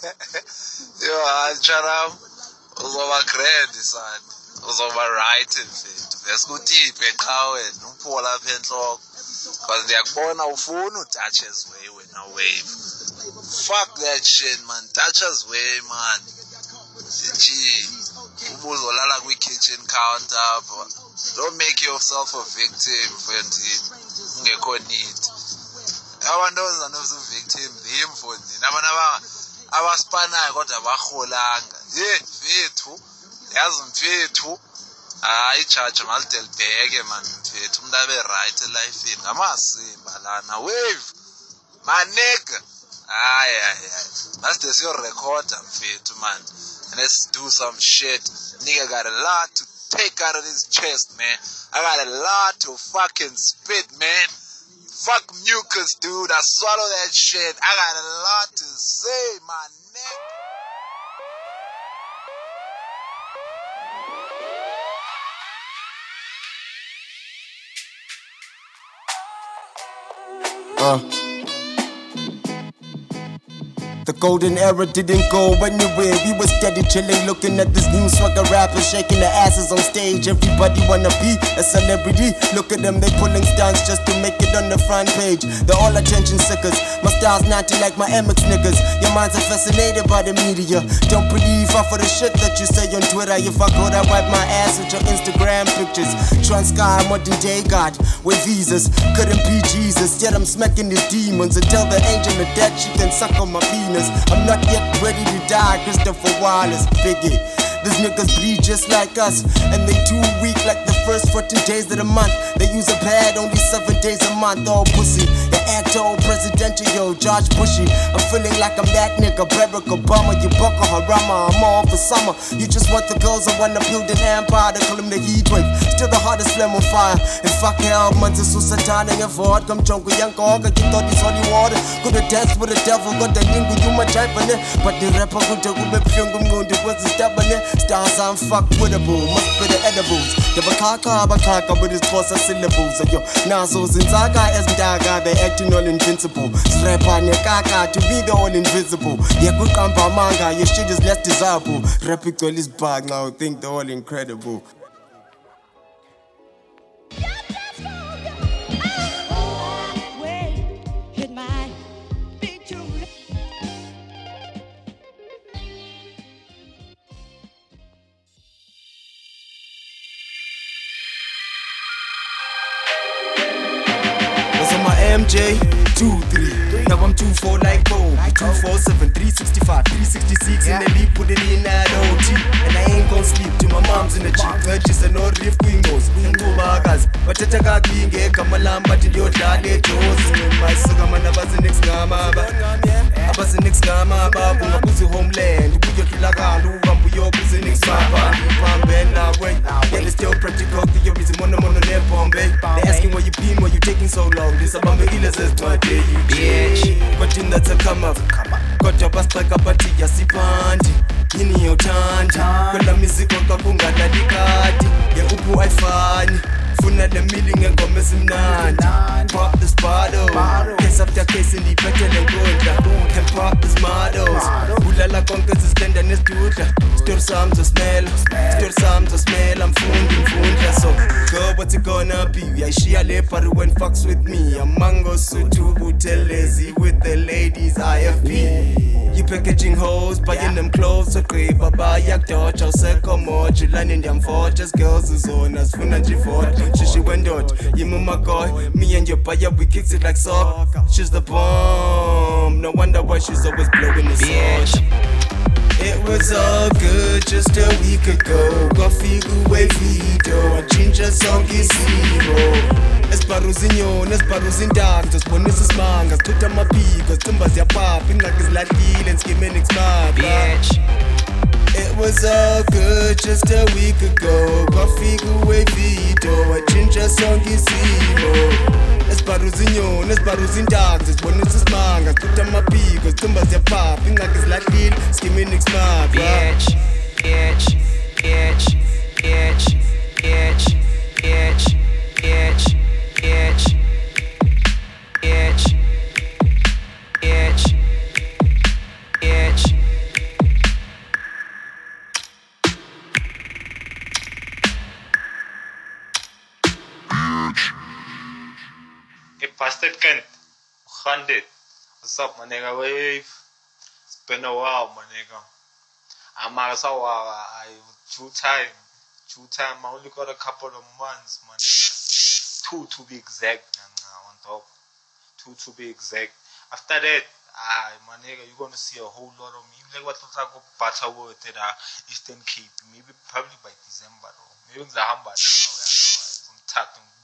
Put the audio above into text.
yo hatsharam uzoba grand son uzoba right mfethu vesikutiphe qha wena uphuwa lapha entloko because ndiyakubona ufuna utouches way wena wave. Fuck that shit man. Touches way man. Gee ubuzolala kwi-kitchen counter apha don't make yourself a victim mfondini ungekho need abantombazana uzu-victim them mfondini abantu aba- abasipanayo kodwa abarholanga. Ye mfethu yazi mfethu hayi ijaji malide libheke man mfethu umntu abe right elifini ngamasimba lana wave manega hayi hayi hayi maside siyorekhoda mfethu man. And let's do some shit. Nigga got a lot to take out of his chest man. I got a lot to fucking spit man fuck mucus dude. I swallow that shit. I got a lot to say my nigga. Uh. The golden era didn't go anywhere. We were steady chilling, looking at this new swagger rapper shaking their asses on stage. Everybody wanna be a celebrity. Look at them, they pulling stunts just to make it on the front page. They're all attention seekers. My style's naughty like my MX niggas. Your minds are fascinated by the media. Don't believe half of the shit that you say on Twitter. If I could, I wipe my ass with your Instagram pictures. Transkei, modern day God with visas. Couldn't be Jesus, yet I'm smacking these demons. And tell the angel of death she can suck on my penis. I'm not yet ready to die, Christopher Wallace, Biggie. These niggas bleed just like us, and they too weak like the first 14 days of the month. They use a pad only seven days a month, all pussy. The actor, presidential, yo, George Bushy. I'm feeling like I'm that nigga, Barack Obama. You Boko Harama, I'm all for summer. You just want the girls, I wanna build an empire, they call him the heat wave. Still the hottest flame on fire. And fuck hell, man, this was satanic and forward. Come jungle, young dog, you thought this holy water. Have danced with the devil, got the with you, my type. But the rapper going to step Stars I'm fuck with a boo, must be the edibles. The bakaka, bakaka with his force of syllables. And yo, Nasos and Zaga as Daga, they acting all invincible. Strap on your kaka to be the all invisible. Kampa manga, your shit is less desirable. Rap is bag now, think they're all incredible. MJ. Two three. Now I'm two four like Bo. Two four seven three sixty five three sixty six yeah. in the leap put it in at OT. And I ain't gon' sleep till my mom's in the jeep. Purchase an old leaf queen goes. Ngubakazi bathatha kabi ngegama lam bathi ndiyodlala ejosi. Bayisuka mana basenesigama ba. Abasenesigama babu ngakuzi homeland. Ukuyodlula kalu ubamba uyobuze nekusaba. Ubambe nawe. Yeah, it's still practical. So long. This abambe ile zezicwade bitch. Kodwa that's a come up. Kodwa basixeka bathi yasiphanti. Yini yothanda kwela miziko xa kungadlali kati ayifani funa le mili ngengoma ezimnandi pop this bottle case after case ndiyiphethe le nkundla can pop these models ulala konke zizitenda nesidudla sami zosimela story sami zosimela mfundi mfundla so what's it gonna be? Uyayishiya le party when fucks with me. A mango amango sutu Buthelezi with the ladies ifp You packaging hoes, buying them clothes Ogqiba bayakudotsha usekho moja Lani ndiyamfotsha girls izona zifuna nje ifoto Shishi wendoda, yima umagoy Me and your buyer, we kicks it like soccer. She's the bomb, no wonder why she's always blowing the It was all good just a week ago. Kwafika uwevido watshintsha sonke isimo esibharuza inyoni esibharuza intanga sibonisa isimanga sichitha amaphiko sicimba ziyapapha ingxaki zilahlile nsikimeni kusimapha It was all good just a week ago. Kwafika uwevido watshintsha sonke isimo esibharuza inyoni esibharuza intanga sibonisa isimanga sichitha amaphiko Thimba ziyapapa ingxaki zilahlile skimini kusmapa bitch bitch bitch bitch bitch bitch bitch bitch bitch bitch bitch Bitch. Hey, bastard cunt. Hoe gaan dit? What's up, my nigga? Wave. It's been a while, my nigga. I'm out of I due time. Due time. I only got a couple of months, my nigga. Two to be exact, on top. Two to be exact. After that, ah, my nigga, you're gonna see a whole lot of me. Like what looks like a Butterworth at uh, Eastern Cape. Maybe probably by December, though. Maybe ngizahamba nawe. I'm